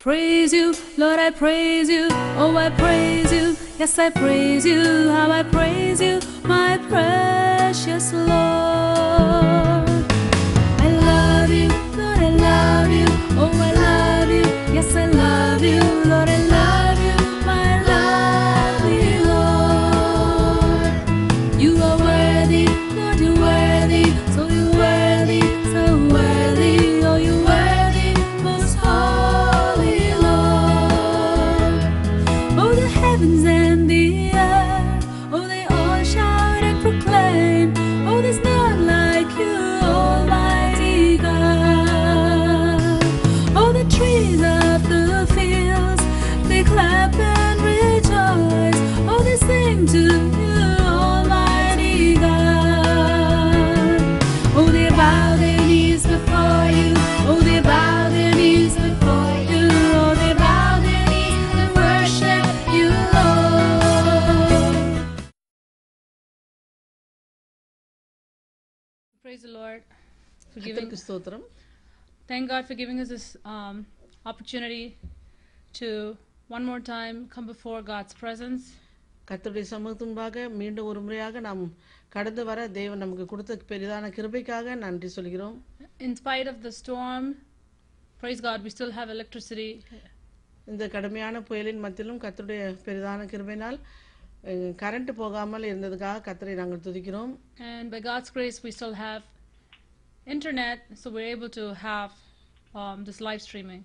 Praise you, Lord, I praise you. Oh, I praise you. Yes, I praise you. How I praise you, my precious Lord. Lord for giving. Thank God for giving us this um, opportunity to one more time come before God's presence. கர்த்தருடைய சமூகத்தும்பாக மீண்டும் ஒரு முறையாக நாம் கடந்து வர தேவன் நமக்கு கொடுத்த பெரிதான கிருபைக்காக நன்றி சொல்கிறோம் In spite of the storm, praise God, we still have electricity. இந்த கடுமையான புயலின் மத்தியிலும் கர்த்தருடைய பெரிதான கிருபையினால் கரண்ட் போகாமல் இருந்ததுக்காக கர்த்தரை நாங்கள் துதிக்கிறோம் And by God's grace, we still have internet, so we're able to have um, this live streaming.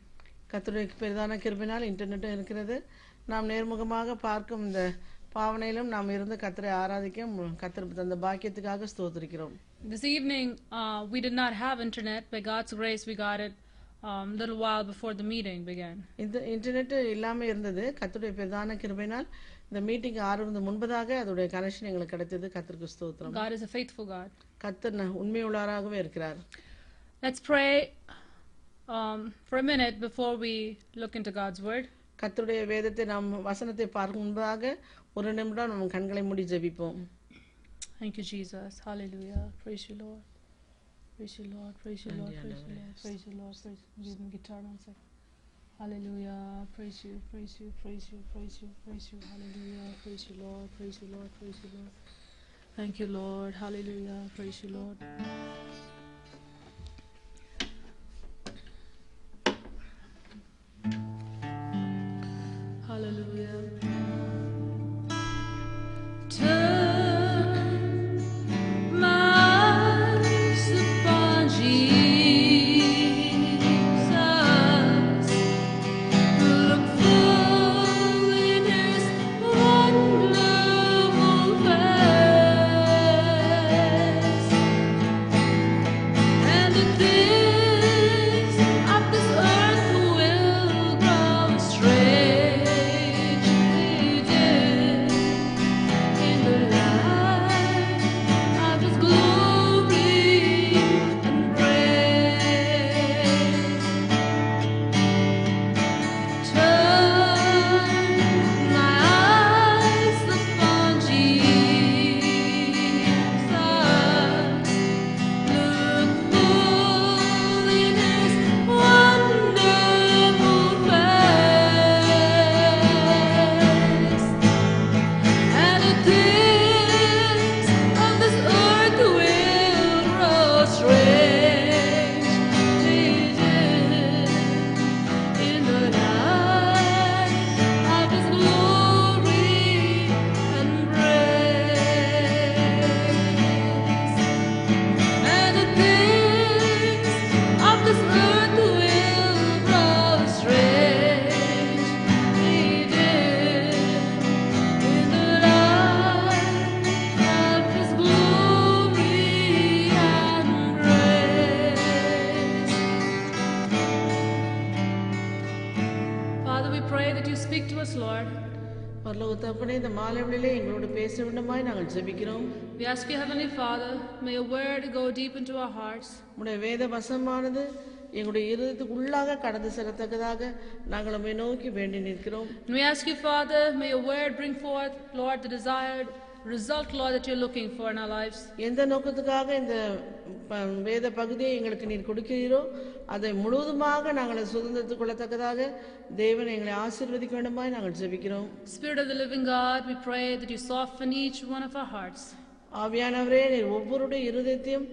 கர்த்தருடைய பெரிதான கிருபையினால் இன்டர்நெட்டும் இருக்கிறது நாம் நேர்முகமாக பார்க்கும் இந்த பாவனையிலும் நாம் இருந்து கர்த்தரை ஆராதிக்க கர்த்தர் தந்த பாக்கியத்துக்காக ஸ்தோத்திரிக்கிறோம் This evening, uh, we did not have internet. By God's grace, we got it a um, little while before the meeting began. இந்த இன்டர்நெட் இல்லாமல் இருந்தது கர்த்தருடைய பிரதான கிருபையினால் இந்த மீட்டிங் ஆரம்பித்து முன்பதாக அதோடைய கனெக்ஷன் எங்களுக்கு கிடைத்தது கர்த்தருக்கு ஸ்தோத்திரம் God is a faithful God. கர்த்தர் ந- உண்மையுள்ளவராகவே இருக்கிறார் Let's pray um, for a minute before we look into God's word. கர்த்தருடைய வேதத்தை நாம் வசனத்தை பார்க்கும் முன்பதாக ஒரு நிமிடம் நம்ம கண்களை மூடி ஜெபிப்போம் Thank you, Jesus. Hallelujah. Praise you, Lord. Praise you, Lord. Praise you, Lord. Praise you, Lord. Praise you, Lord. Praise you. Give me guitar one second. Hallelujah. Praise you, praise you, praise you, praise you, praise you. Hallelujah. Praise you, Lord. Praise you, Lord. Praise you, Lord. Thank you, Lord. Hallelujah. Praise you, Lord. பரலோகத்தப்பனே இந்த மாலை வேளையிலே எங்களோடு பேச வேண்டுமாய் நாங்கள் ஜெபிக்கிறோம் We ask you, Heavenly Father, may your word go deep into our hearts. உடைய வேத வசமானது எங்களுடைய இருதயத்துக்கு உள்ளாக கடந்து செல்லத்தக்கதாக நாங்கள் உம்மை நோக்கி வேண்டி நிற்கிறோம் And we ask you, Father, may your word bring forth, Lord, the desired result, Lord, that you're looking for in our lives. எந்த நோக்கத்துக்காக இந்த ப- வேத பகுதியை எங்களுக்கு நீர் கொடுக்கிறீரோ அதை முழுவதுமாக நாங்கள் சுதந்திரத்துக் கொள்ளத்தக்கதாக தேவன் எங்களை ஆசீர்வதிக்க வேண்டுமாய் நாங்கள் ஜெபிக்கிறோம் Spirit of the living God, we pray that you soften each one of our hearts. ஆவியானவரே நீர் ஒவ்வொருடைய இருதயத்தையும்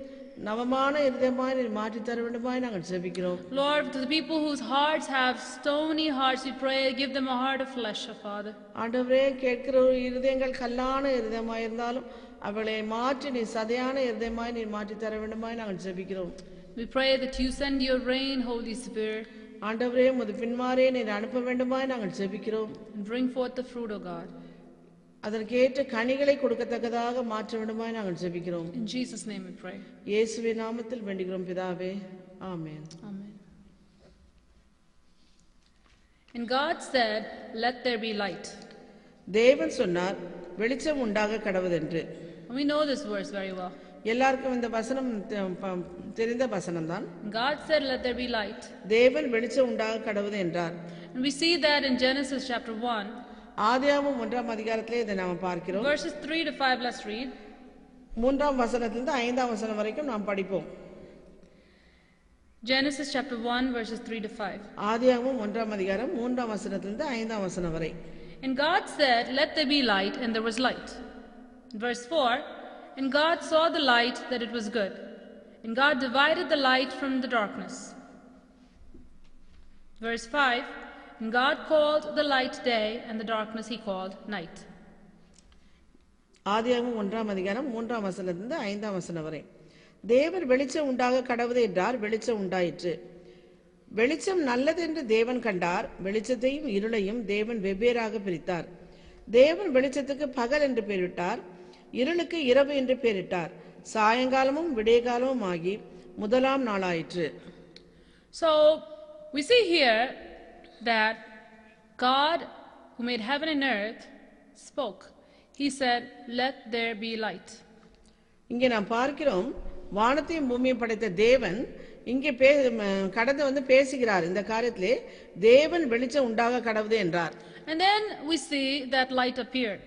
நவமான இருதயமாய் நீர் மாற்றித் தர வேண்டுமாய் நாங்கள் ஜெபிக்கிறோம் Lord, to the people whose hearts have stony hearts, we pray, give them a heart of flesh, O Father. ஆண்டவரே கேட்கிற ஒரு இருதயங்கள் கல்லான இருதயமாய் இருந்தாலும் அவளை மாற்றி நீ சதையான இருதயமாய் நீர் மாற்றித் தர வேண்டுமாய் நாங்கள் ஜெபிக்கிறோம் We pray that you send your rain, Holy Spirit, ஆண்டவரே உமது பின்மாறே நீர் அனுப்ப வேண்டுமாய் நாங்கள் ஜெபிக்கிறோம் and bring forth the fruit, O God. அதற்கேற்ற கனிகளை கொடுக்கத்தக்கதாக மாற்ற வேண்டுமாய் நாங்கள் ஜெபிக்கிறோம் In Jesus' name we pray. இயேசுவின் நாமத்தில் வேண்டுகிறோம் பிதாவே ஆமென் Amen. And God said, Let there be light. தேவன் சொன்னார் வெளிச்சம் உண்டாக கடவுதென்று And we know this verse very well. எல்லாருக்கும் இந்த வசனம் தெ- ப- தெரிந்த வசனம்தான் God said, Let there be light. தேவன் வெளிச்சம் உண்டாக கடவுது என்றார் And we see that in Genesis chapter 1, ஆதியாகமம் ஒன்றாம் அதிகாரத்திலே இதை நாம் பார்க்கிறோம் verses 3 to 5. Let's read. மூன்றாம் வசனத்திலிருந்து ஐந்தாம் வசனம் வரைக்கும் நாம் படிப்போம் Genesis chapter 1, verses 3 to 5. ஆதியாகமம் ஒன்றாம் அதிகாரம் மூன்றாம் வசனத்திலிருந்து ஐந்தாம் வசனம் வரை And God said, Let there be light, and there was light. Verse 4 And God saw the light that it was good. And God divided the light from the darkness. Verse 5 And God called the light day, and the darkness he called night. ஆதியாகமம் ஒன்றாம் அதிகாரம் மூன்றாம் வசனத்திலிருந்து ஐந்தாம் வசனம் வரை தேவன் வெளிச்சம் உண்டாக கடவுது என்றார் வெளிச்சம் உண்டாயிற்று வெளிச்சம் நல்லது என்று தேவன் கண்டார் வெளிச்சத்தையும் இருளையும் தேவன் வெவ்வேறாக பிரித்தார் தேவன் வெளிச்சத்துக்கு பகல் என்று பெயரிட்டார் இருளுக்கு இரவு என்று பெயரிட்டார் சாயங்காலமும் விடியகாலமும் ஆகி முதலாம் நாளாயிற்று So we see here that God, who made heaven and earth, spoke. He said, Let there be light. இங்கே நாம் பார்க்கிறோம் வானத்தையும் பூமியும் படைத்த தேவன் இங்கே பே கடந்து வந்து பேசுகிறார் இந்த காரியத்திலே தேவன் வெளிச்சம் உண்டாக கடவுது என்றார் And then we see that light appeared.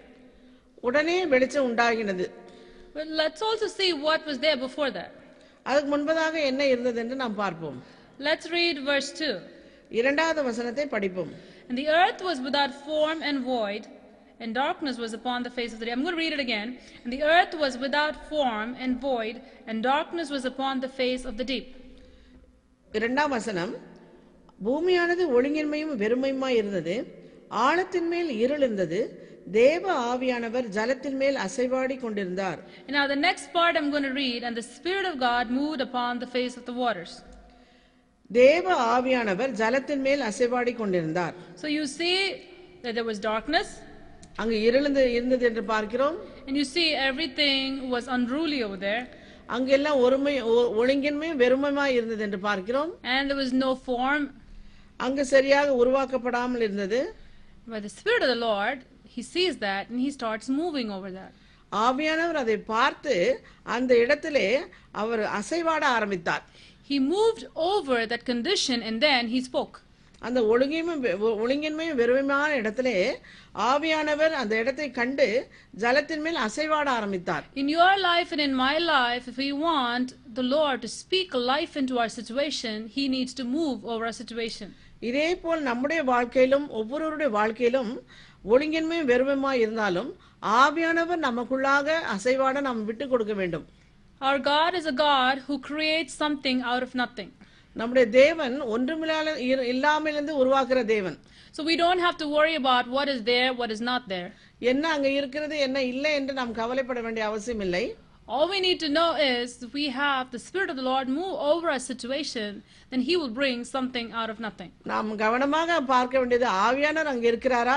உடனே வெளிச்சம் உண்டாகினது But let's also see what was there before that. அதுக்கு முன்பதாக என்ன இருந்தது என்று நாம் பார்ப்போம் Let's read verse 2. இரண்டாவது வசனத்தை படிப்போம் And the earth was without form and void, and darkness was upon the face of the deep. I'm going to read it again. And the earth was without form and void, and darkness was upon the face of the deep. இரண்டாம் வசனம் பூமியானது ஒழுங்கின்மையும் வெறுமையுமாய் இருந்தது ஆழத்தின் மேல் இருள் இருந்தது தேவ ஆவியானவர் ஜலத்தின் மேல் அசைவாடி கொண்டிருந்தார் And now the next part I'm going to read, and the Spirit of God moved upon the face of the waters. தேவ ஆவியானவர் ஜலத்தின் மேல் அசைவாடி கொண்டிருந்தார். So you see that there was darkness, அங்கு இருளந்து இருந்தது என்று பார்க்கிறோம். And you see everything was unruly over there, அங்கெல்லாம் ஒருமை ஒழுங்கின்மையும் வெறுமையுமாய் இருந்தது என்று பார்க்கிறோம். And there was no form. அங்கு சரியாக உருவாக்கப்படாமல் இருந்தது. But the Spirit of the Lord, He sees that and He starts moving over that. ஆவியானவர் அதை பார்த்து அந்த இடத்திலே அவர் அசைவாட ஆரம்பித்தார். He moved over that condition and then He spoke. அந்த ஒழுங்கின்மை வெ- ஒழுங்கின்மையும் வெறுமையான இடத்திலே ஆவியானவர் அந்த இடத்தை கண்டு ஜலத்தின் மேல் அசைவாட ஆரம்பித்தார் In your life and in my life, if we want the Lord to speak life into our situation, He needs to move over our situation. இதே போல் நம்முடைய வாழ்க்கையிலும் ஒவ்வொருவருடைய வாழ்க்கையிலும் ஒழுங்கின்மையும் வெறுமையுமாய் இருந்தாலும் ஆவியானவர் நமக்குள்ளாக அசைவாட நாம் விட்டு கொடுக்க வேண்டும் Our God is a God who creates something out of nothing. நம்முடைய தேவன் ஒன்றுமில்லாத இரு- இல்லாமலிருந்து உருவாக்குற தேவன் So we don't have to worry about what is there, what is not there. என்ன அங்க இருக்கிறது என்ன இல்லை என்று நாம் கவலைப்பட வேண்டிய அவசியம் இல்லை All we need to know is if we have the Spirit of the Lord move over our situation, then He will bring something out of nothing. நாம் கவனமாக பார்க்க வேண்டியது ஆவியானவர் அங்க இருக்கிறாரா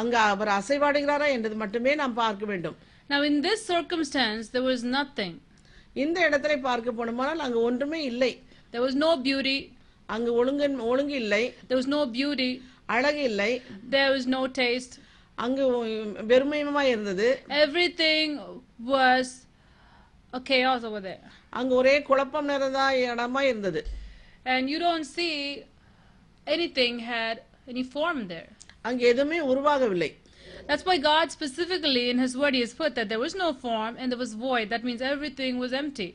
அங்க அவர் அசைவாடுகிறாரா என்றது மட்டுமே நாம் பார்க்க வேண்டும் Now, in this circumstance, there was nothing. இந்த இடத்துல பார்க்க போனோமானால் அங்க ஒன்றுமே இல்லை There was no beauty, அங்கு ஒழுங்கு ஒழுங்கு இல்லை there was no beauty, அழகு இல்லை there was no taste. அங்கு வெறுமையுமா இருந்தது Everything was a chaos over there. அங்கு ஒரே குழப்பம் நிறைந்த இடமா இருந்தது And you don't see anything had any form there. அங்கு எதுவுமே உருவாகவில்லை That's why God specifically in His Word He has put that there was no form and there was void. That means everything was empty.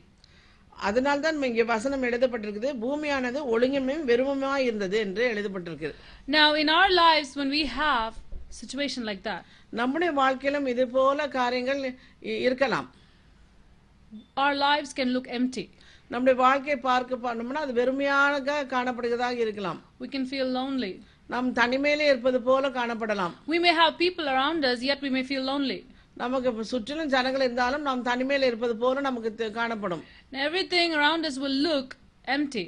அதனால்தான் இங்கே வசனம் எழுதப்பட்டிருக்குது பூமியானது ஒழுங்கின்மையும் வெறுமையுமாய் இருந்தது என்று எழுதப்பட்டிருக்குது Now, in our lives, when we have a situation like that, நம்முடைய வாழ்க்கையிலும் இது போல காரியங்கள் இ- இருக்கலாம் our lives can look empty. நம்முடைய வாழ்க்கையை பார்க்க பண்ணோம்னா அது வெறுமையாக காணப்படுகிறதாக இருக்கலாம் We can feel lonely. நாம் தனிமையிலே இருப்பது போல காணப்படலாம் We may have people around us, yet we may feel lonely. நமக்கு சுற்றிலும் ஜனங்கள் இருந்தாலும் நாம் தனிமையில இருப்பது போல நமக்கு காணப்படும் everything around us will look empty.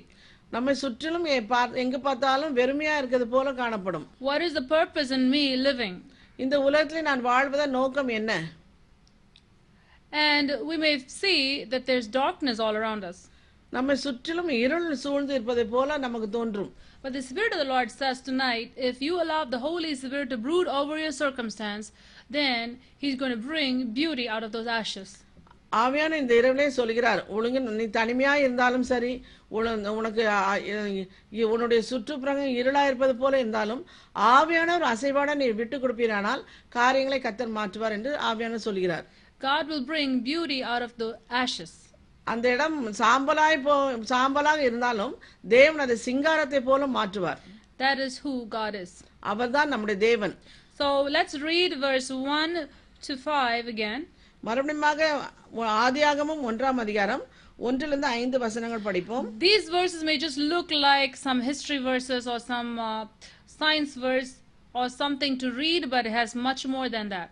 நம்மை சுற்றிலும் எங்க பார்த்தாலும் வெறுமையா இருக்கிறது போல காணப்படும் What is the purpose in me living? இந்த உலகத்திலே நான் வாழ்வதன் நோக்கம் என்ன And we may see that there's darkness all around us. நம்மை சுற்றிலும் இருள் சூழ்ந்து இருப்பதை போல நமக்கு தோன்றும் But the Spirit of the Lord says tonight if you allow the Holy Spirit to brood over your circumstance, then He's going to bring beauty out of those ashes. ஆவியான இந்த இரவிலே சொல்கிறார் ஒழுங்கு நீ தனிமையா இருந்தாலும் சரி உன- உனக்கு ஆ- இ- இ- உன்னுடைய சுற்றுப்புறங்கள் இருளா இருப்பது போல இருந்தாலும் ஆவியான ஒரு அசைவாட நீ விட்டு கொடுப்பீரானால் காரியங்களை கத்தர் மாற்றுவார் என்று ஆவியான சொல்கிறார் God will bring beauty out of the ashes. அந்த இடம் சாம்பலாய் போ சாம்பலாக இருந்தாலும் தேவன் அதை சிங்காரத்தை போல மாற்றுவார் That is who God is. அவர்தான் நம்முடைய தேவன் So let's read verse 1 to 5 again. மறுபடியுமாக ஆதியாகமும் ஒன்றாம் அதிகாரம் ஒன்றிலிருந்து ஐந்து வசனங்கள் படிப்போம் These verses may just look like some history verses or some uh, science verse or something to read, but it has much more than that.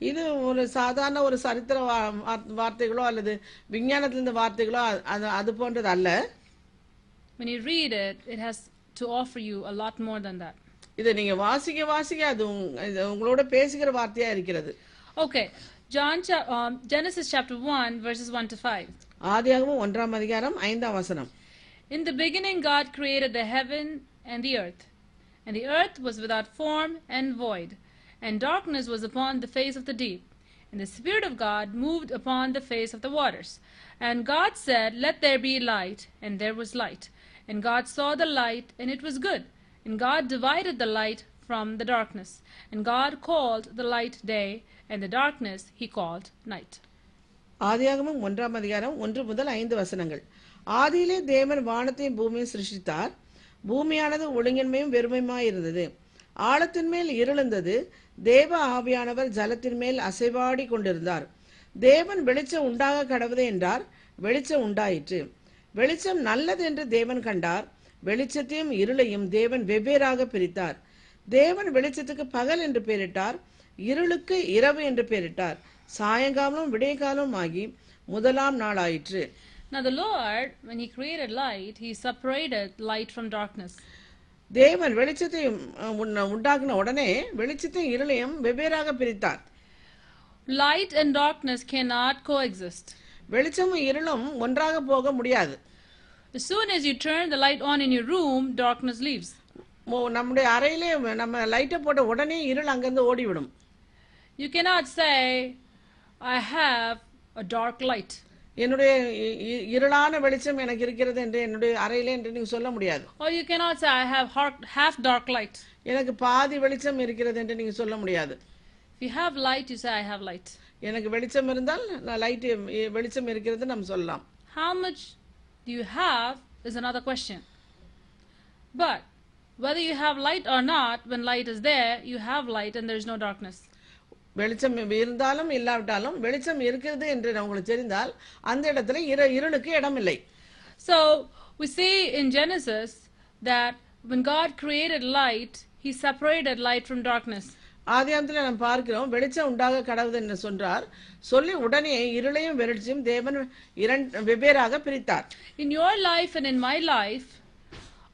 இது ஒரு சாதாரண ஒரு சரித்திர வா- வா- வார்த்தைகளோ அல்லது விஞ்ஞானத்திலிருந்து வார்த்தைகளோ அ- அது அது போன்றது அல்ல When you read it, it has to offer you a lot more than that. இதை நீங்க வாசிக்க வாசிக்க அது உங்க- இது உங்களோட பேசுகிற வார்த்தையா இருக்கிறது Okay, John, cha- um, Genesis chapter 1, verses 1 to 5. ஆதியாகமும் ஒன்றாம் அதிகாரம் ஐந்தாம் வசனம் In the beginning, God created the heaven and the earth. And the earth was without form and void, and darkness was upon the face of the deep. And the Spirit of God moved upon the face of the waters. And God said, Let there be light, and there was light. And God saw the light, and it was good. And God divided the light from the darkness. And God called the light day, and the darkness he called night. ஆதியாகமும் ஒன்றாம் அதிகாரம் ஒன்று முதல் ஐந்து வசனங்கள் ஆதியிலே தேவன் வானத்தையும் பூமியும் சிருஷ்டித்தார் பூமியானது ஒழுங்கின்மையும் வெறுமையுமாய் இருந்தது ஆழத்தின் மேல் இருளந்தது தேவ ஆவியானவர் ஜலத்தின் மேல் அசைவாடி கொண்டிருந்தார். தேவன் வெளிச்சம் உண்டாக கடவுதே என்றார். வெளிச்சம் உண்டாயிற்று. வெளிச்சம் நல்லது என்று தேவன் கண்டார். வெளிச்சத்தையும் இருளையும் தேவன் வெவ்வேறாக பிரித்தார். தேவன் வெளிச்சத்துக்கு பகல் என்று பெயரிட்டார். இருளுக்கு இரவு என்று பெயரிட்டார். சாயங்காலம் விடியகாலம் ஆகி முதலாம் நாள் ஆயிற்று Now, the Lord, when He created light, He separated light from darkness. தேவன் வெளிச்சத்தை உண்டாக்கின உடனே வெளிச்சத்தையும் இருளையும் வெவ்வேறாக பிரித்தார் Light and darkness cannot coexist. வெளிச்சமும் இருளும் ஒன்றாக போக முடியாது As soon as you turn the light on in your room, darkness leaves. மோ- நம்முடைய அறையிலே நம்ம லைட்டை போட்ட உடனே இருள் அங்கிருந்து ஓடிவிடும் You cannot say, I have a dark light. என்னுடைய இ- இ- இருளான வெளிச்சம் எனக்கு இருக்கிறது என்று என்னுடைய அறையிலே என்று நீங்க சொல்ல முடியாது Or you cannot say, I have har- half dark light. எனக்கு பாதி வெளிச்சம் இருக்கிறது என்று நீங்க சொல்ல முடியாது If you have light, you say, I have light. எனக்கு வெளிச்சம் இருந்தால் நான் லைட் வெளிச்சம் இருக்கிறது நம்ம சொல்லலாம் How much do you have is another question. But whether you have light or not, when light is there, you have light and there is no darkness. வெளிச்சம் இருந்தாலும் இல்லாவிட்டாலும் வெளிச்சம் இருக்கிறது என்று உங்களுக்கு தெரிந்தால் அந்த இடத்துல இரு இருளுக்கு இடம் இல்லை So we see in Genesis that when God created light, He separated light from darkness. ஆதியாமத்துல நாம் பார்க்கிறோம் வெளிச்சம் உண்டாக கடவுது என்று சொன்னார் சொல்லி உடனே இருளையும் வெளிச்சம் தேவன் இரண்டு வெவ்வேறாக பிரித்தார் In your life and in my life,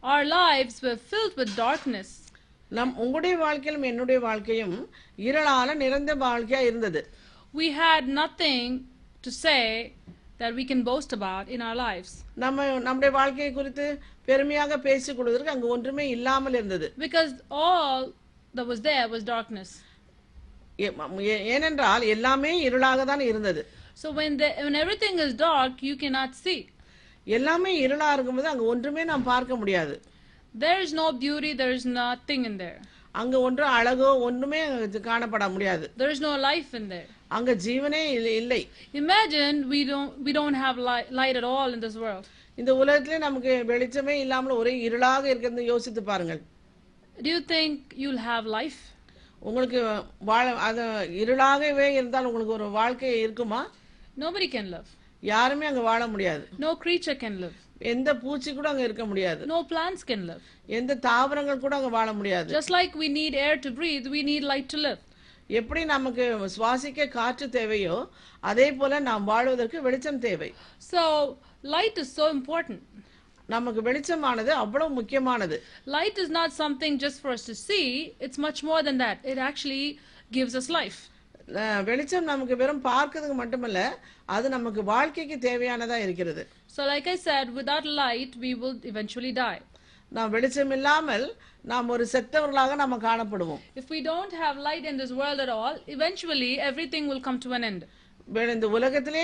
our lives were filled with darkness. நம் உங்களுடைய வாழ்க்கையிலும் என்னுடைய வாழ்க்கையும் இருளால நிறைந்த வாழ்க்கையா இருந்தது. We had nothing to say that we can boast about in our lives. நம்ம நம்முடைய வாழ்க்கையை குறித்து பெருமையாக பேசிக் கொள்வதற்கு அங்கு ஒன்றுமே இல்லாமல் இருந்தது. Because all that was there was darkness. ஏனென்றால் எல்லாமே இருளாக தான் இருந்தது. So when the, when everything is dark, you cannot see. எல்லாமே இருளா இருக்கும்போது அங்க ஒன்றுமே நாம் பார்க்க முடியாது. There is no beauty, there is nothing in there. அங்க ஒன்று அழகோ ஒண்ணுமே காணப்பட முடியாது There is no life in there. அங்க ஜீவனே இல்ல- Imagine we don't we don't have light, light at all in this world. இந்த உலகத்திலே நமக்கு வெளிச்சமே இல்லாமல் ஒரே இருளாக இருக்கிறது யோசித்து பாருங்கள் Do you think you'll have life? உங்களுக்கு வாழ அது இருளாகவே இருந்தால் உங்களுக்கு ஒரு வாழ்க்கை இருக்குமா Nobody can live. யாருமே அங்க வாழ முடியாது No creature can live. எந்த பூச்சி கூட அங்க இருக்க முடியாது No plants can live. எந்த தாவரங்கள் கூட அங்க வாழ முடியாது Just like we need air to breathe, we need light to live. எப்படி நமக்கு சுவாசிக்க காற்று தேவையோ அதே போல நாம் வாழ்வதற்கு வெளிச்சம் தேவை So, light is so important. நமக்கு வெளிச்சமானது அவ்வளவு முக்கியமானது Light is not something just for us to see, it's much more than that. It actually gives us life. வெளிச்சம் நமக்கு வெறும் பார்க்கிறதுக்கு மட்டுமல்ல அது நமக்கு வாழ்க்கைக்கு தேவையானதா இருக்கிறது So, like I said, without light, we will eventually die. நாம் வெளிச்சம் இல்லாமல் நாம் ஒரு செத்தவர்களாக நம்ம காணப்படுவோம் If we don't have light in this world at all, eventually everything will come to an end. இந்த உலகத்திலே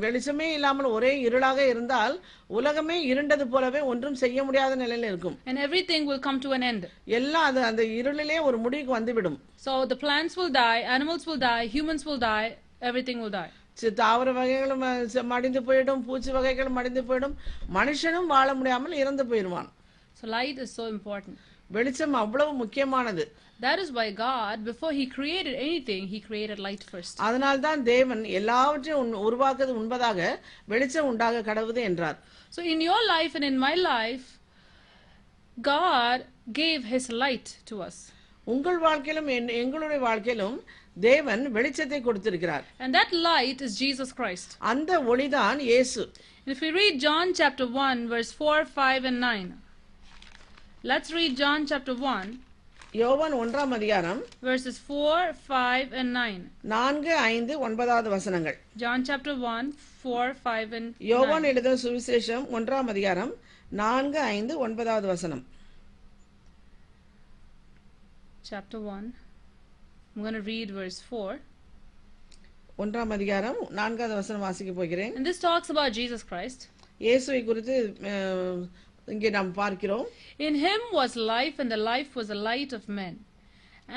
வெளிச்சமே இல்லாமல் ஒரே இருளாக இருந்தால் உலகமே இருண்டது போலவே ஒன்றும் செய்ய முடியாத நிலையில இருக்கும் And everything will come to an end. எல்லாம் அது அந்த இருளிலே ஒரு முடிவுக்கு வந்துவிடும் So, the plants will die, animals will die, humans will die, everything will die. தாவர வகைகளும் மடிந்து போயிடும் பூச்சி வகைகளும் மடிந்து போயிடும் மனுஷனும் வாழ முடியாமல் இறந்து போயிடுவான் So, light is so important. வெளிச்சம் அவ்வளவு முக்கியமானது That is why God, before He created anything, He created light first. அதனால்தான் தேவன் எல்லாவற்றையும் உன்- உருவாக்குவது உண்பதாக வெளிச்சம் உண்டாக கடவுது என்றார் So, in your life and in my life, God gave His light to us. உங்கள் வாழ்க்கையிலும் என்- எங்களுடைய வாழ்க்கையிலும் தேவன் வெளிச்சத்தை கொடுத்திருக்கிறார் And that light is Jesus Christ. அந்த ஒளிதான் இயேசு And if we read John chapter 1, verse 4, 5, and 9. Let's read John chapter 1, யோவான் ஒன்றாம் அதிகாரம் verses 4, 5, and 9. நான்கு ஐந்து ஒன்பதாவது வசனங்கள் John chapter 1, 4, 5, and 9. யோவான் எழுதின சுவிசேஷம் ஒன்றாம் அதிகாரம் நான்கு ஐந்து ஒன்பதாவது வசனம் Chapter 1. I'm going to read verse 4. ஒன்றாம் அதிகாரம் நான்காவது வசனம் வாசிக்க போகிறேன் And this talks about Jesus Christ. இயேசுவை குறித்து இங்கே நாம் பார்க்கிறோம் In him was life, and the life was the light of men.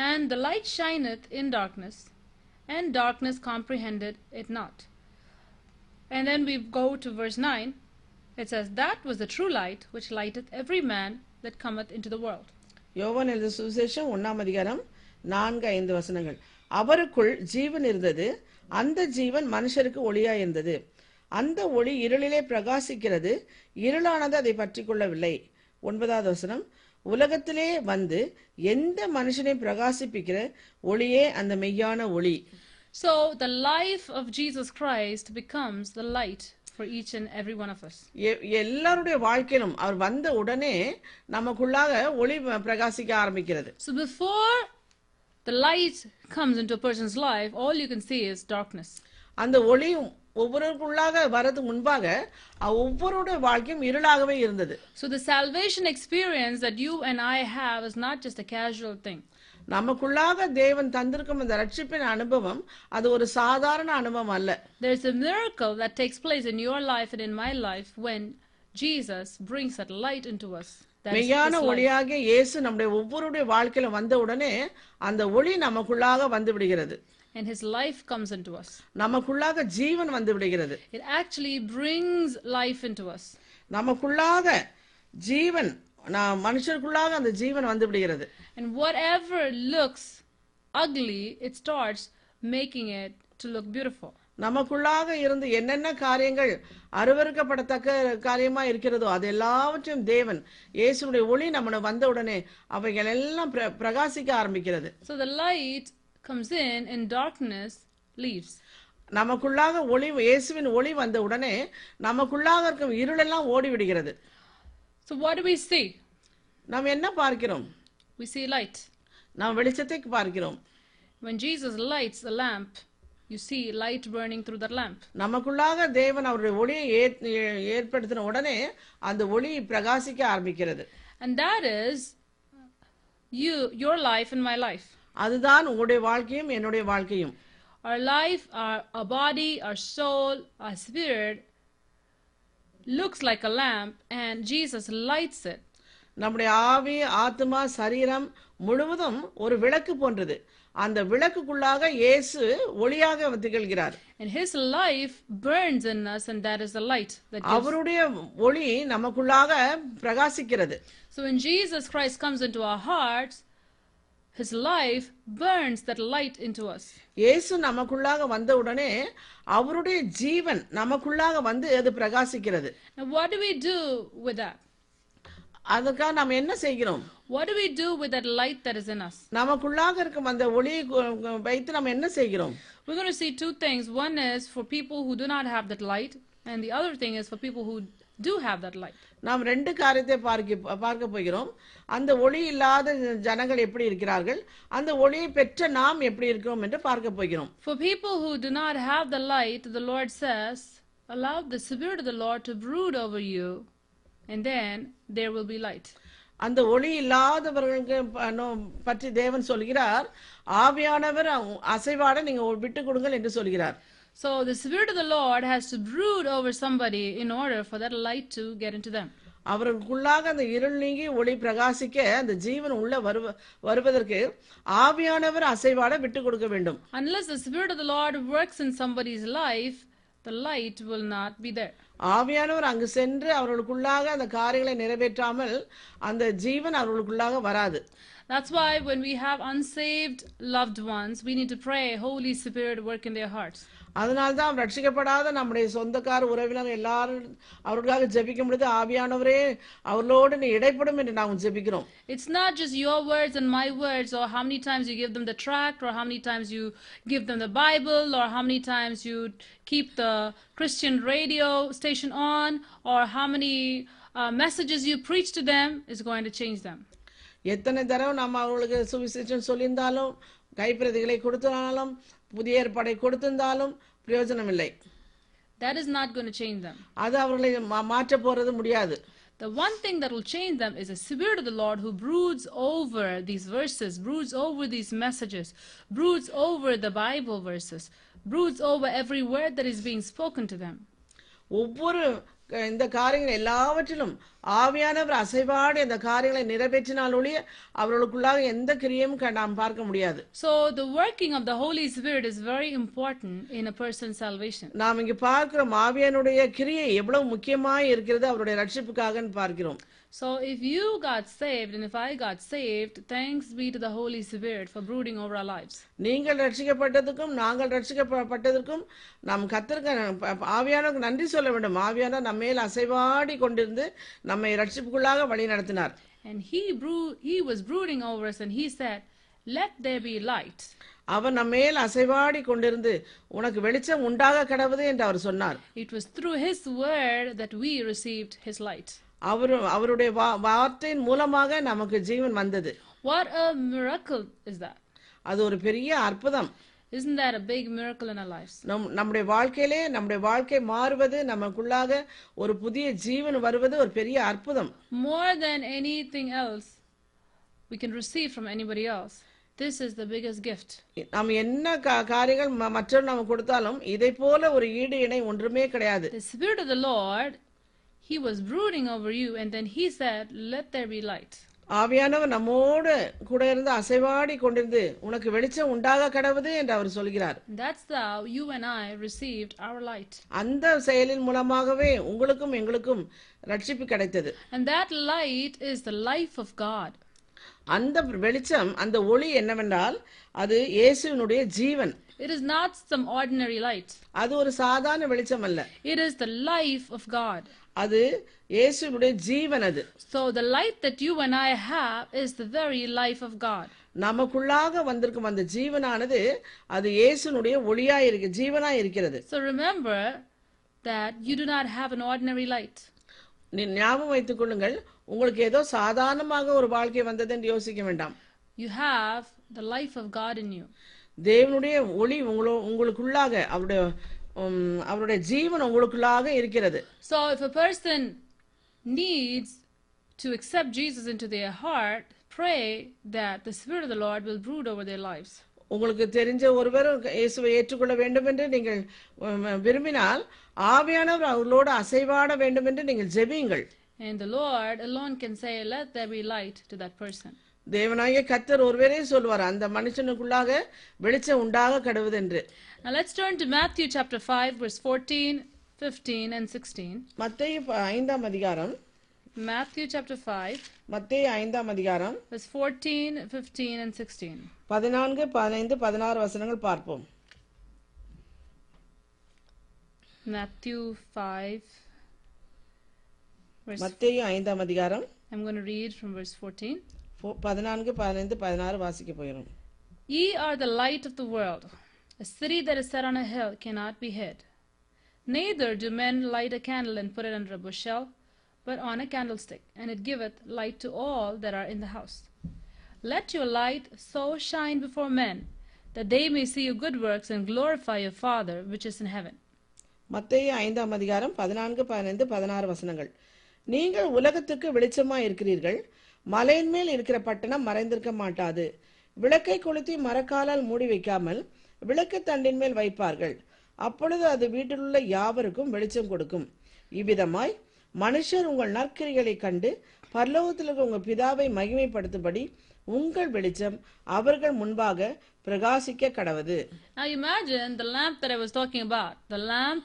And the light shineth in darkness, and darkness comprehended it not. And then we go to verse 9. It says, That was the true light which lighteth every man that cometh into the world. யோவான் எழுதின சுவிசேஷம் ஒன்னாம் அதிகாரம் நான்கு ஐந்து வசனங்கள் அவருக்குள் ஜீவன் இருந்தது அந்த ஜீவன் மனுஷருக்கு ஒளியாய் இருந்தது அந்த ஒளி இருளிலே பிரகாசிக்கிறது இருளானது அதை பற்றி கொள்ளவில்லை ஒன்பதாவது வசனம் உலகத்திலே வந்து எந்த மனுஷனை பிரகாசிப்பிக்கிற ஒளியே அந்த மெய்யான ஒளி So the life of Jesus Christ becomes the light for each and every one of us. எல்லாருடைய வாழ்க்கையிலும் அவர் வந்த உடனே நமக்குள்ளாக ஒளி பிரகாசிக்க ஆரம்பிக்கிறது So before the light comes into a person's life, all you can see is darkness. அந்த ஒளி ஒவ்வொருக்குள்ளாக வரது முன்பாக ஒவ்வொருடைய வாழ்க்கையும் இருளாகவே இருந்தது So the salvation experience that you and I have is not just a casual thing. நமக்குள்ளாக தேவன் தந்திருக்கும் அந்த ரட்சிப்பின் அனுபவம் அது ஒரு சாதாரண அனுபவம் அல்ல There's a miracle that takes place in your life and in my life when Jesus brings that light into us. Is மெய்யான. ஒளியாகிய இயேசு நம்முடைய ஒவ்வொருடைய வாழ்க்கையில வந்த உடனே அந்த ஒளி நமக்குள்ளாக வந்து விடுகிறது And His life comes into us. நமக்குள்ளாக ஜீவன் வந்து விடுகிறது It actually brings life into us. நமக்குள்ளாக ஜீவன் நான் மனுஷருக்குள்ளாக அந்த ஜீவன் வந்து விடுகிறது And whatever looks ugly, it starts making it to look beautiful. நமக்குள்ளாக இருந்து என்னென்ன காரியங்கள் அருவருக்கப்படத்தக்க காரியமா இருக்கிறதோ அது எல்லாவற்றையும் தேவன் இயேசுடைய ஒளி நம்ம வந்த உடனே அவைகள் எல்லாம் பிர- பிரகாசிக்க ஆரம்பிக்கிறது So the light comes in and darkness leaves. நமக்குள்ளாக ஒளி இயேசுவின் ஒளி வந்த உடனே நமக்குள்ளாக இருக்கும் இருளெல்லாம் ஓடி விடுகிறது So what do we see? நாம் என்ன பார்க்கிறோம் We see light. நாம் வெளிச்சத்தை பார்க்கிறோம் When Jesus lights the lamp, you see light burning through the lamp. நமக்குள்ளாக தேவன் அவருடைய ஒளியை ஏற்- ஏ- ஏற்படுத்தின உடனே அந்த ஒளி பிரகாசிக்க ஆரம்பிக்கிறது And that is you, your life and my life. அதுதான் உங்களுடைய வாழ்க்கையும் என்னுடைய வாழ்க்கையும் Our life, our, our body, our soul, our spirit looks like a lamp and Jesus lights it. நம்முடைய ஆவி ஆத்மா சரீரம் முழுவதும் ஒரு விளக்கு போன்றது அந்த விளக்குக்குள்ளாக இயேசு ஒளியாக திகழ்கிறார் And his life burns in us, and that is the light that gives. அவருடைய ஒளி நமக்குள்ளாக பிரகாசிக்கிறது So when Jesus Christ comes into our hearts, his life burns that light into us. இயேசு நமக்குள்ளாக வந்த உடனே அவருடைய ஜீவன் நமக்குள்ளாக வந்து அது பிரகாசிக்கிறது Now, what do we do with that? அதுக்காக நாம் என்ன செய்கிறோம் What do we do with that light that is in us? நமக்குள்ளாக இருக்கும் அந்த ஒளியை கு- வைத்து நாம் என்ன செய்கிறோம் We're going to see two things. One is for people who do not have that light, and the other thing is for people who do have that light. நாம் ரெண்டு காரியத்தை பார்க்க பார்க்க போகிறோம். அந்த ஒளி இல்லாத ஜனங்கள் எப்படி இருக்கிறார்கள்? அந்த ஒளியை பெற்ற நாம் எப்படி இருக்கிறோம் என்று பார்க்க போகிறோம். For people who do not have the light, the Lord says, allow the Spirit of the Lord to brood over you, and then there will be light. அந்த ஒளி இல்லாதவர்களுக்கு பற்றி தேவன் சொல்கிறார் ஆவியானவர் அசைவாட நீங்க விட்டு கொடுங்கள் என்று சொல்கிறார். So the Spirit of the Lord has to brood over somebody in order for that light to get into them. அவர்களுக்குள்ளாக அந்த இருள் நீங்கி ஒளி பிரகாசிக்க அந்த ஜீவன் உள்ள வருவ வருவதற்கு ஆவியானவர் அசைவாட விட்டு கொடுக்க வேண்டும் Unless the Spirit of the Lord works in somebody's life, the light will not be there. ஆவியானவர் அங்கு சென்று அவர்களுக்குள்ளாக அந்த காரியங்களை நிறைவேற்றாமல் அந்த ஜீவன் அவர்களுக்குள்ளாக வராது That's why when we have unsaved loved ones, we need to pray, Holy Spirit, work in their hearts. அதனால்தான் ரட்சிக்கப்படாத நம்முடைய சொந்தக்கார உறவினர் எல்லாரும் அவர்களுக்காக ஜெபிக்கும் பொழுது ஆவியானவரே அவர்களோடு நீ இடைப்படும் என்று நாம் ஜெபிக்கிறோம் It's not just your words and my words, or how many times you give them the tract, or how many times you give them the Bible, or how many times you keep the Christian radio station on, or how many uh, messages you preach to them is going to change them. எத்தனை தடவை நம்ம அவர்களுக்கு சுவிசேஷம் சொல்லியிருந்தாலும் கைப்பிரதிகளை கொடுத்தாலும் புதிய ஏற்பாடை கொடுத்திருந்தாலும் பிரயோஜனம் இல்லை That is not going to change them. அது அவர்களை மா- மாற்றப் போறது முடியாது The one thing that will change them is the Spirit of the Lord who broods over these verses, broods over these messages, broods over the Bible verses, broods over every word that is being spoken to them. ஒவ்வொரு இந்த காரியங்கள் எல்லாவற்றிலும் ஆவியானவர் அசைவாடி இந்த காரியங்களை நிறைவேற்றினால் ஒழிய அவர்களுக்குள்ளாக எந்த கிரியையும் க- நாம் பார்க்க முடியாது So, the working of the Holy Spirit is very important in a person's salvation. நாம் இங்கு பார்க்கிறோம் ஆவியானுடைய கிரியை எவ்வளவு முக்கியமாய் இருக்கிறது அவருடைய ரட்சிப்புக்காக பார்க்கிறோம் So, if you got saved and if I got saved, thanks be to the Holy Spirit for brooding over our lives. நீங்கள் ரட்சிக்கப்பட்டதுக்கும் நாங்கள் ரட்சிக்கப்பட்டதற்கும் நாம் கத்திருக்க ஆவியானவருக்கு நன்றி சொல்ல வேண்டும் ஆவியான நம்ம மேல் அசைவாடி கொண்டிருந்து நம்மை ரட்சிப்புக்குள்ளாக வழி நடத்தினார் And he, brew- he was brooding over us and he said, Let there be light. அவர் நம்ம மேல் அசைவாடி கொண்டிருந்து உனக்கு வெளிச்சம் உண்டாக கடவுது என்று அவர் சொன்னார் It was through his word that we received his light. அவர் அவருடைய வார்த்தையின் மூலமாக நமக்கு ஜீவன் வந்தது What a miracle is that! அது ஒரு பெரிய அற்புதம் Isn't that a big miracle in our lives? நம் நம்முடைய வாழ்க்கையிலே நம்முடைய வாழ்க்கை மாறுவது நமக்குள்ளாக ஒரு புதிய ஜீவன் வருவது ஒரு பெரிய அற்புதம் More than anything else we can receive from anybody else, this is the biggest gift. நாம் என்ன காரியங்கள் மற்றவர் நம்ம கொடுத்தாலும் இதை போல ஒரு ஈடு இணை ஒன்றுமே கிடையாது The Spirit of the Lord, He was brooding over you, and then He said, Let there be light. ஆவியானவர் நம்மோடு கூட இருந்து அசைவாடி கொண்டிருந்து உனக்கு வெளிச்சம் உண்டாக கடவுது என்று அவர் சொல்கிறார் And that's how you and I received our light. அந்த செயலின் மூலமாகவே உங்களுக்கும் எங்களுக்கும் ரட்சிப்பு கிடைத்தது And that light is the life of God. அந்த வெளிச்சம் அந்த ஒளி என்னவென்றால் அது இயேசுவினுடைய ஜீவன் It is not some ordinary light, அது ஒரு சாதாரண வெளிச்சம் அல்ல it is the life of God. அது இயேசுவினுடைய ஜீவன் அது So the light that you and I have is the very life of God. நமக்குள்ளாக வந்திருக்கும் அந்த ஜீவனானது அது இயேசுனுடைய ஒளியா இருக்கு ஜீவனா இருக்கிறது So remember that you do not have an ordinary light. நீ ஞாபகம் வைத்துக் கொள்ளுங்கள் உங்களுக்கு ஏதோ சாதாரணமாக ஒரு வாழ்க்கை வந்தது என்று யோசிக்க வேண்டாம் You have the life of God in you. தேவனுடைய ஒளி உங்களோ உங்களுக்குள்ளாக அவருடைய அவருடைய ஜீவன் உங்களுக்குள்ளாக இருக்கிறது So if a person needs to accept Jesus into their heart, pray that the Spirit of the Lord will brood over their lives. உங்களுக்கு தெரிஞ்ச ஒருவர் இயேசுவை ஏற்றுக்கொள்ள வேண்டும் என்று நீங்கள் விரும்பினால் ஆவியானவர் அவர்களோடு அசைவாட வேண்டும் என்று நீங்கள் ஜெபியுங்கள் And the Lord alone can say, Let there be light to that person. தேவனாகிய கத்தர் ஒருவரே சொல்வார் அந்த மனுஷனுக்குள்ளாக வெளிச்சம் உண்டாக கடவுதென்று Now let's turn to Matthew chapter 5, verse 14, 15, and 16. மத்தேயு ஐந்தாம் அதிகாரம் Matthew chapter 5, மத்தேயு ஐந்தாம் அதிகாரம் verse 14, 15, and 16. பதினான்கு பதினைந்து பதினாறு வசனங்கள் பார்ப்போம் Matthew 5, verse. மத்தேயு ஐந்தாம் அதிகாரம் I'm going to read from verse 14. பதினான்கு பதினைந்து பதினாறு வாசிக்க போயிடும் Ye are the light of the world. A city that is set on a hill cannot be hid. Neither do men light a candle and put it under a bushel, but on a candlestick, and it giveth light to all that are in the house. Let your light so shine before men, that they may see your good works and glorify your Father which is in heaven. மத்தேயு ஐந்தாம் அதிகாரம் பதினான்கு பதினைந்து பதினாறு வசனங்கள் நீங்கள் உலகத்துக்கு வெளிச்சமாய் இருக்கிறீர்கள் மலையின் மேல் இருக்கிற பட்டணம் மறைந்திருக்க மாட்டாது. விளக்கை கொளுத்தி மரக்காலால் மூடி வைக்காமல் விளக்கு தண்டின் மேல் வைப்பார்கள். அப்பொழுது அது வீட்டிலுள்ள யாவருக்கும் வெளிச்சம் கொடுக்கும். இவ்விதமாய் மனுஷர் உங்கள் நற்கிரிகளை கண்டு பரலோகத்தில் இருக்கிற உங்கள் பிதாவை மகிமைப்படுத்தும்படி உங்கள் வெளிச்சம் அவர்கள் முன்பாக பிரகாசிக்க கடவது. Now imagine the lamp that I was talking about, the lamp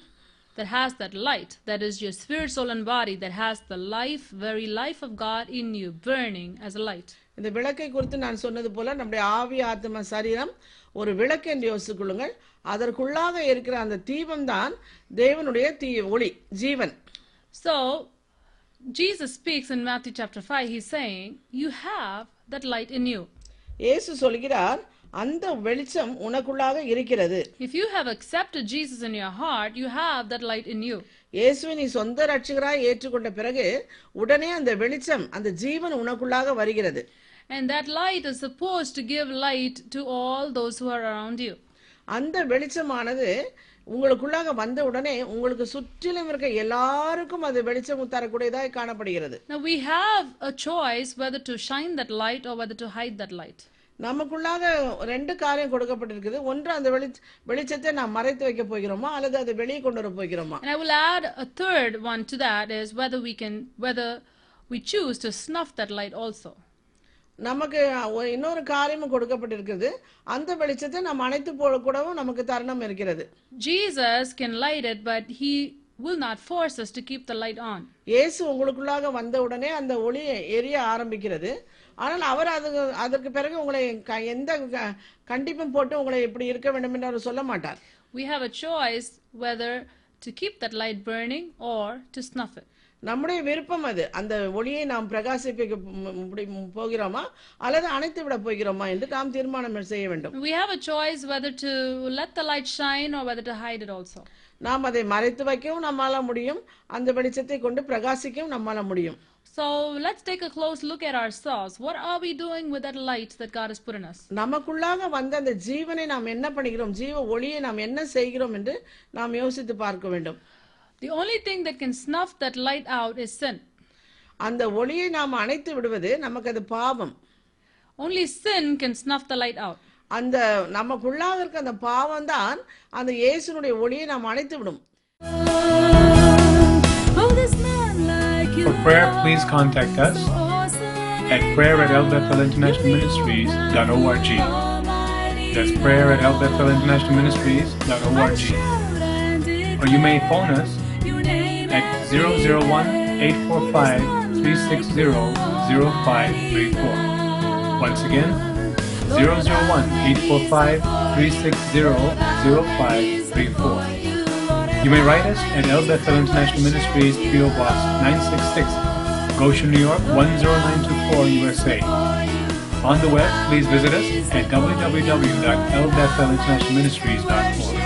that has that light, that is your spirit, soul, and body, that has the life, very life of God in you, burning as a light. இந்த விளக்கை குறித்து நான் சொன்னது போல நம்முடைய ஆவி ஆத்ம சரீரம் ஒரு விளக்கு என்று யோசித்துக்கொள்ளுங்கள் அதற்குள்ளாக இருக்கிற அந்த தீபம் தான் தேவனுடைய தீ ஒளி ஜீவன் So, Jesus speaks in Matthew chapter 5, he's saying, You have that light in you. இயேசு சொல்கிறார் அந்த வெளிச்சம் உனக்குள்ளாக இருக்கிறது If you have accepted Jesus in your heart, you have that light in you. இயேசுவை நீ சொந்த ரட்சகராய் ஏற்றுக்கொண்ட பிறகு உடனே அந்த வெளிச்சம் அந்த ஜீவன் உனக்குள்ளாக வருகிறது And that light is supposed to give light to all those who are around you. அந்த வெளிச்சமானது உங்களுக்குள்ளாக வந்த உடனே உங்களுக்கு சுற்றிலும் இருக்க எல்லாருக்கும் அது வெளிச்சம் தரக்கூடியதாய் காணப்படுகிறது Now we have a choice whether to shine that light or whether to hide that light. நமக்குள்ளாக ரெண்டு காரியம் கொடுக்கப்பட்டிருக்குது. ஒன்று அந்த வெளி வெளிச்சத்தை நாம் மறைத்து வைக்க போகிறோமா? அல்லது அதை வெளியே கொண்டு வர போகிறோமா? And I will add a third one to that is whether we can whether we choose to snuff that light also. நமக்கு இன்னொரு காரியமும் கொடுக்கப்பட்டிருக்குது. அந்த வெளிச்சத்தை நாம் அணைத்து போட கூடவும் நமக்கு தருணம் இருக்கிறது. Jesus can light it, but he will not force us to keep the light on. இயேசு உங்களுக்குள்ளாக வந்த உடனே அந்த ஒளி எரிய ஆரம்பிக்கிறது. ஆனால் அவர் அது அதற்கு பிறகு உங்களை எந்த கண்டிப்பும் போட்டு உங்களை இப்படி இருக்க வேண்டும் என்று அவர் சொல்ல மாட்டார். We have a choice whether to keep that light burning or to snuff it. நம்முடைய விருப்பம் அது. அந்த ஒளியை நாம் பிரகாசிப்பிக்க போகிறோமா? அல்லது அணைத்து விட போகிறோமா என்று நாம் தீர்மானம் செய்ய வேண்டும். We have a choice whether to let the light shine or whether to hide it also. நாம் அதை மறைத்து வைக்கவும் நம்மால முடியும். அந்த வெளிச்சத்தை கொண்டு பிரகாசிக்கவும் நம்மால முடியும். So let's take a close look at ourselves. What are we doing with that light that God has put in us? நமக்குள்ளாக வந்த அந்த ஜீவனை நாம் என்ன பண்ணுகிறோம் ஜீவ ஒளியை நாம் என்ன செய்கிறோம் என்று நாம் யோசித்து பார்க்க வேண்டும் The only thing that can snuff that light out is sin. அந்த ஒளியை நாம் அணைத்து விடுவது நமக்கு அது பாவம் Only sin can snuff the light out. அந்த நமக்குள்ளாக இருக்க அந்த பாவம் தான் அந்த இயேசுனுடைய ஒளியை நாம் அணைத்து விடும் For prayer, please contact us at prayer at elbethelinterntionalministries.org. That's prayer at elbethelinterntionalministries.org. Or you may phone us at 001 845 360 0534. Once again, 001 845 360 0534. You may write us at El Bethel International Ministries, P.O. Box 966, Goshen, New York 10924, USA. On the web, please visit us at www.elbethelinternationalministries.org.